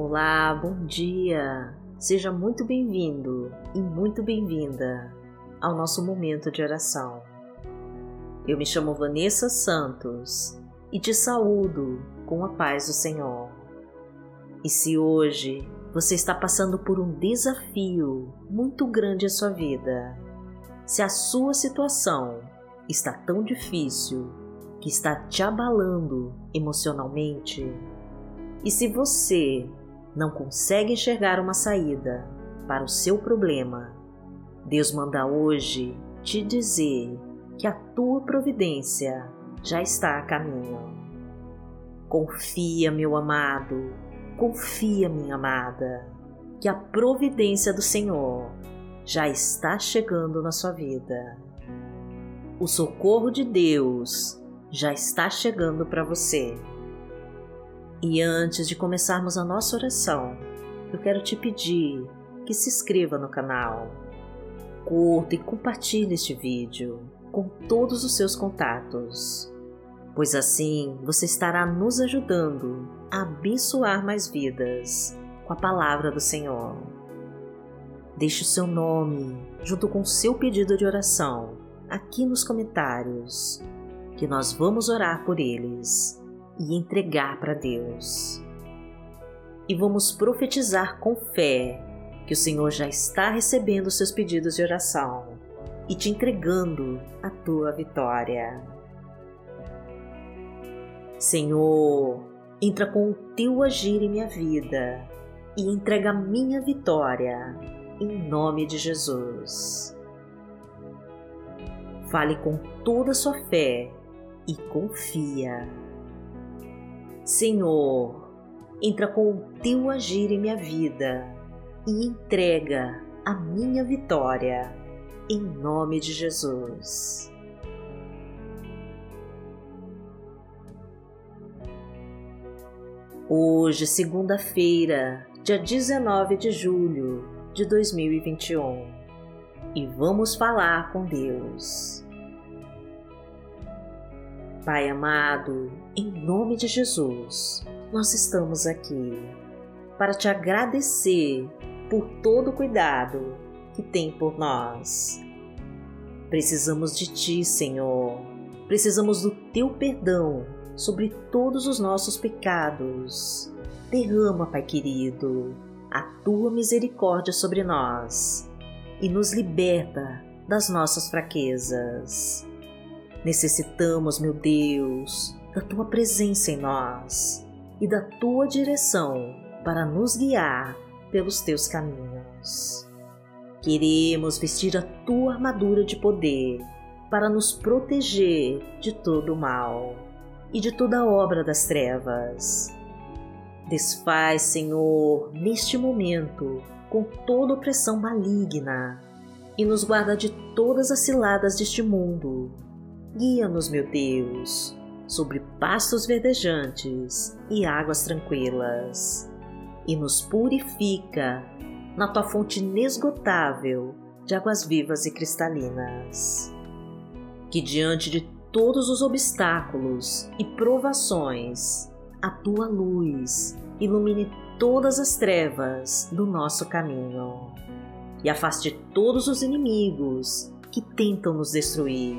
Olá, bom dia! Seja muito bem-vindo e muito bem-vinda ao nosso momento de oração. Eu me chamo Vanessa Santos e te saúdo com a paz do Senhor. E se hoje você está passando por um desafio muito grande em sua vida, se a sua situação está tão difícil que está te abalando emocionalmente, e se você não consegue enxergar uma saída para o seu problema, Deus manda hoje te dizer que a tua providência já está a caminho. Confia, meu amado, confia, minha amada, que a providência do Senhor já está chegando na sua vida. O socorro de Deus já está chegando para você. E antes de começarmos a nossa oração, eu quero te pedir que se inscreva no canal, curta e compartilhe este vídeo com todos os seus contatos, pois assim você estará nos ajudando a abençoar mais vidas com a palavra do Senhor. Deixe o seu nome junto com o seu pedido de oração aqui nos comentários, que nós vamos orar por eles e entregar para Deus. E vamos profetizar com fé que o Senhor já está recebendo seus pedidos de oração e te entregando a tua vitória. Senhor, entra com o teu agir em minha vida e entrega a minha vitória em nome de Jesus. Fale com toda a sua fé e confia. Senhor, entra com o teu agir em minha vida e entrega a minha vitória, em nome de Jesus. Hoje, segunda-feira, dia 19 de julho de 2021, e vamos falar com Deus. Pai amado, em nome de Jesus, nós estamos aqui para te agradecer por todo o cuidado que tem por nós. Precisamos de Ti, Senhor. Precisamos do Teu perdão sobre todos os nossos pecados. Derrama, Pai querido, a Tua misericórdia sobre nós e nos liberta das nossas fraquezas. Necessitamos, meu Deus, da tua presença em nós e da tua direção para nos guiar pelos teus caminhos. Queremos vestir a tua armadura de poder para nos proteger de todo o mal e de toda obra das trevas. Desfaz, Senhor, neste momento, com toda opressão maligna e nos guarda de todas as ciladas deste mundo Guia-nos, meu Deus, sobre pastos verdejantes e águas tranquilas, e nos purifica na tua fonte inesgotável de águas vivas e cristalinas. Que diante de todos os obstáculos e provações, a tua luz ilumine todas as trevas do nosso caminho e afaste todos os inimigos que tentam nos destruir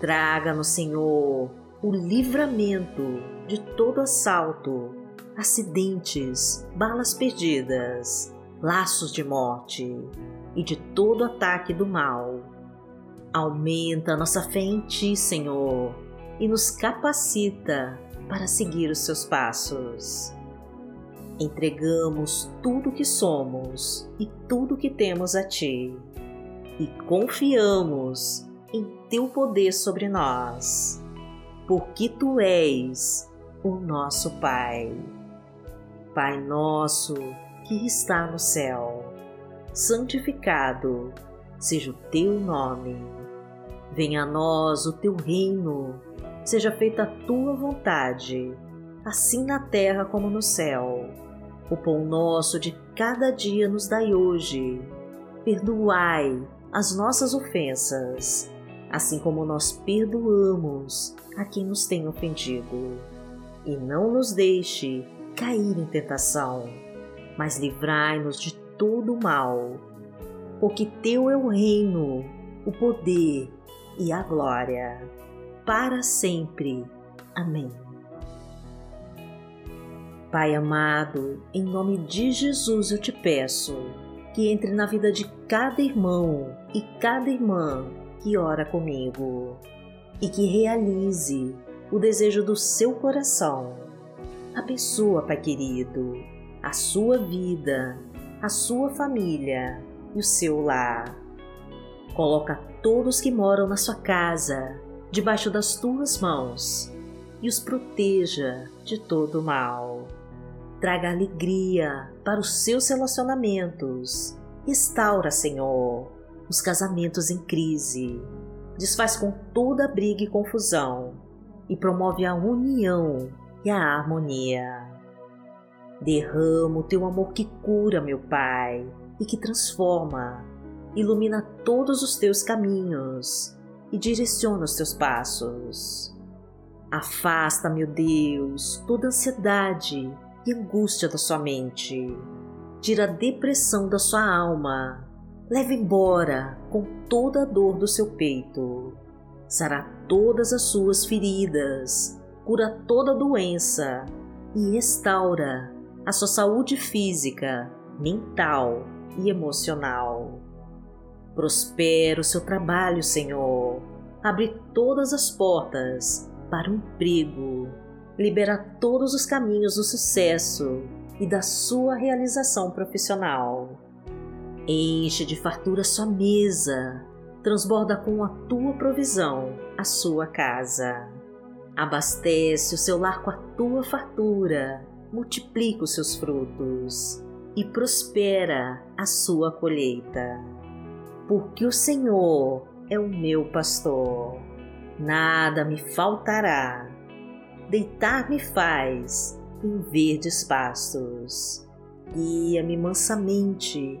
Traga-nos, Senhor, o livramento de todo assalto, acidentes, balas perdidas, laços de morte e de todo ataque do mal. Aumenta nossa fé em Ti, Senhor, e nos capacita para seguir os Seus passos. Entregamos tudo o que somos e tudo o que temos a Ti e confiamos teu poder sobre nós, porque tu és o nosso Pai. Pai nosso que está no céu, santificado seja o teu nome. Venha a nós o teu reino, seja feita a tua vontade, assim na terra como no céu. O pão nosso de cada dia nos dai hoje. Perdoai as nossas ofensas, assim como nós perdoamos a quem nos tem ofendido. E não nos deixe cair em tentação, mas livrai-nos de todo mal. Porque Teu é o reino, o poder e a glória, para sempre. Amém. Pai amado, em nome de Jesus eu te peço que entre na vida de cada irmão e cada irmã que ora comigo e que realize o desejo do seu coração. Abençoa, Pai querido, a sua vida, a sua família e o seu lar. Coloca todos que moram na sua casa debaixo das tuas mãos e os proteja de todo mal. Traga alegria para os seus relacionamentos. Restaura, Senhor, os casamentos em crise. Desfaz com toda briga e confusão e promove a união e a harmonia. Derrama o teu amor que cura, meu Pai, e que transforma, ilumina todos os teus caminhos e direciona os teus passos. Afasta, meu Deus, toda ansiedade e angústia da sua mente. Tira a depressão da sua alma. Leva embora com toda a dor do seu peito. Sara todas as suas feridas, cura toda doença e restaura a sua saúde física, mental e emocional. Prospera o seu trabalho, Senhor. Abre todas as portas para o emprego. Libera todos os caminhos do sucesso e da sua realização profissional. Enche de fartura sua mesa. Transborda com a tua provisão a sua casa. Abastece o seu lar com a tua fartura. Multiplica os seus frutos e prospera a sua colheita porque o Senhor é o meu pastor. Nada me faltará. Deitar-me faz em verdes pastos. Guia-me mansamente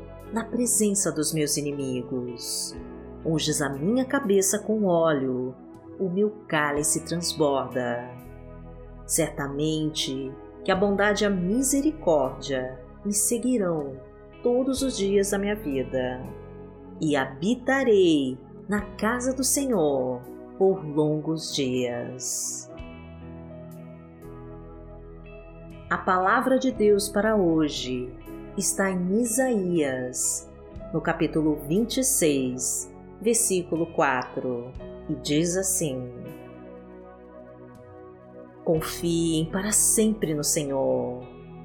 na presença dos meus inimigos. Unges a minha cabeça com óleo, o meu cálice transborda. Certamente que a bondade e a misericórdia me seguirão todos os dias da minha vida, e habitarei na casa do Senhor por longos dias. A palavra de Deus para hoje está em Isaías, no capítulo 26, versículo 4, e diz assim: Confiem para sempre no Senhor,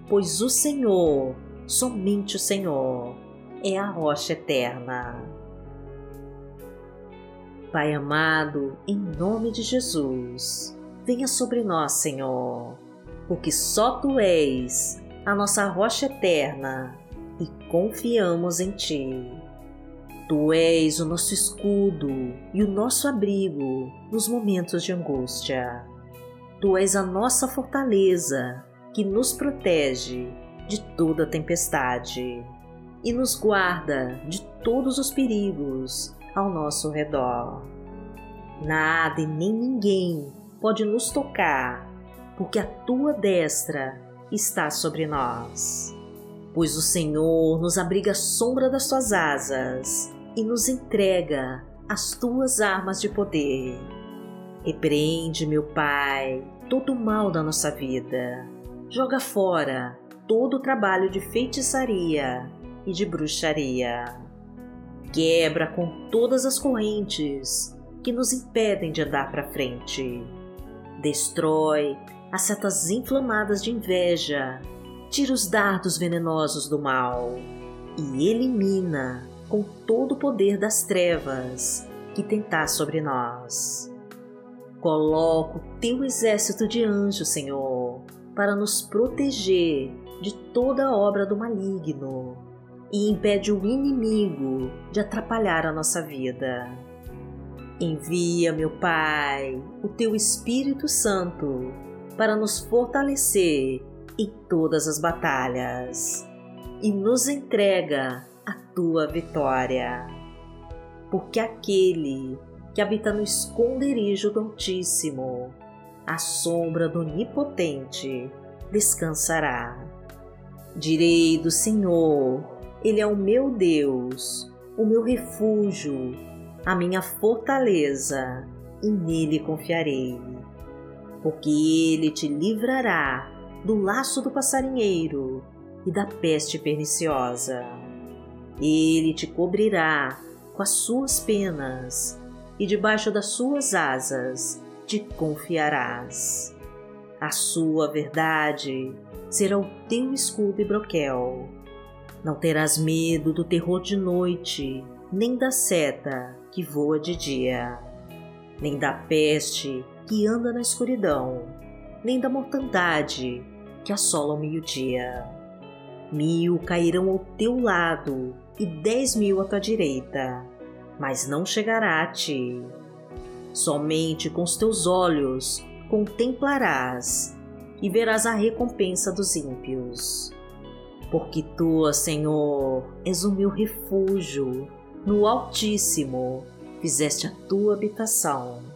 pois o Senhor, somente o Senhor, é a rocha eterna. Pai amado, em nome de Jesus, venha sobre nós, Senhor, porque só Tu és a nossa rocha eterna e confiamos em Ti. Tu és o nosso escudo e o nosso abrigo nos momentos de angústia. Tu és a nossa fortaleza que nos protege de toda tempestade e nos guarda de todos os perigos ao nosso redor. Nada e nem ninguém pode nos tocar, porque a tua destra está sobre nós. Pois o Senhor nos abriga à sombra das tuas asas e nos entrega as tuas armas de poder. Repreende, meu Pai, todo o mal da nossa vida. Joga fora todo o trabalho de feitiçaria e de bruxaria quebra com todas as correntes que nos impedem de andar para frente. Destrói as setas inflamadas de inveja, tira os dardos venenosos do mal e elimina com todo o poder das trevas que tentar sobre nós. Coloca o teu exército de anjos, Senhor, para nos proteger de toda obra do maligno e impede o inimigo de atrapalhar a nossa vida. Envia, meu Pai, o teu Espírito Santo para nos fortalecer em todas as batalhas e nos entrega a tua vitória. Porque aquele que habita no esconderijo do Altíssimo, à sombra do Onipotente, descansará. Direi do Senhor, Ele é o meu Deus, o meu refúgio, a minha fortaleza, e nele confiarei. Porque Ele te livrará do laço do passarinheiro e da peste perniciosa. Ele te cobrirá com as suas penas e debaixo das suas asas te confiarás. A sua verdade será o teu escudo e broquel. Não terás medo do terror de noite, nem da seta que voa de dia, nem da peste que anda na escuridão, nem da mortandade que assola o meio-dia. Mil cairão ao teu lado e dez mil à tua direita, mas não chegará a ti. Somente com os teus olhos contemplarás e verás a recompensa dos ímpios. Porque tu, Senhor, és o meu refúgio, no Altíssimo fizeste a tua habitação.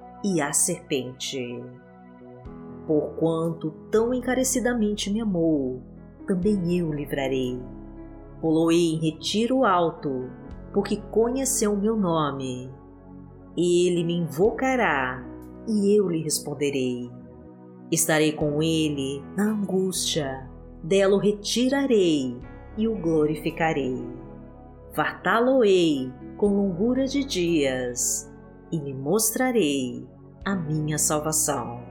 e a serpente. Porquanto tão encarecidamente me amou, também eu livrarei Poloei em retiro alto, porque conheceu o meu nome. Ele me invocará e eu lhe responderei. Estarei com ele na angústia, dela o retirarei e o glorificarei. Fartá-lo-ei com longura de dias e lhe mostrarei a minha salvação.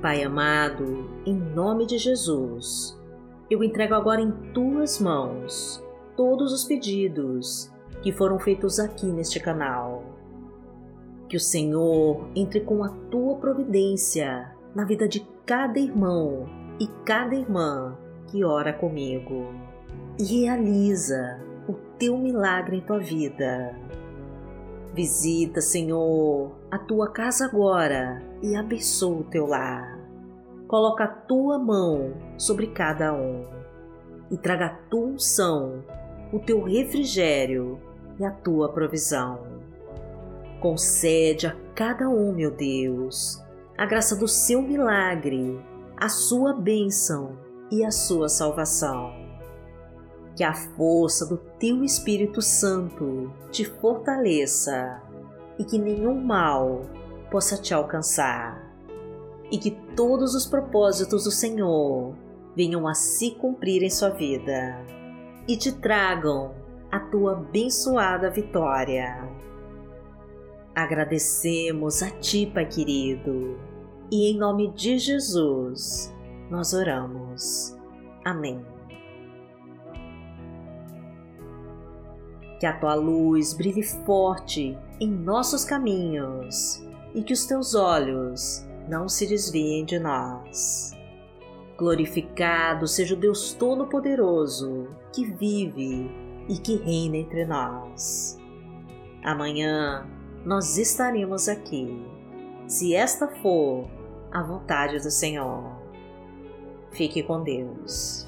Pai amado, em nome de Jesus, eu entrego agora em tuas mãos todos os pedidos que foram feitos aqui neste canal. Que o Senhor entre com a tua providência na vida de cada irmão e cada irmã que ora comigo e realiza o teu milagre em tua vida. Visita, Senhor, a tua casa agora e abençoa o teu lar coloca a tua mão sobre cada um e traga a tua unção, o teu refrigério e a tua provisão. Concede a cada um, meu Deus, a graça do seu milagre, a sua bênção e a sua salvação. Que a força do teu Espírito Santo te fortaleça e que nenhum mal possa te alcançar e que todos os propósitos do Senhor venham a se cumprir em sua vida e te tragam a tua abençoada vitória. Agradecemos a Ti, Pai querido, e em nome de Jesus nós oramos. Amém. Que a tua luz brilhe forte em nossos caminhos e que os teus olhos não se desviem de nós. Glorificado seja o Deus Todo-Poderoso, que vive e que reina entre nós. Amanhã nós estaremos aqui, se esta for a vontade do Senhor. Fique com Deus.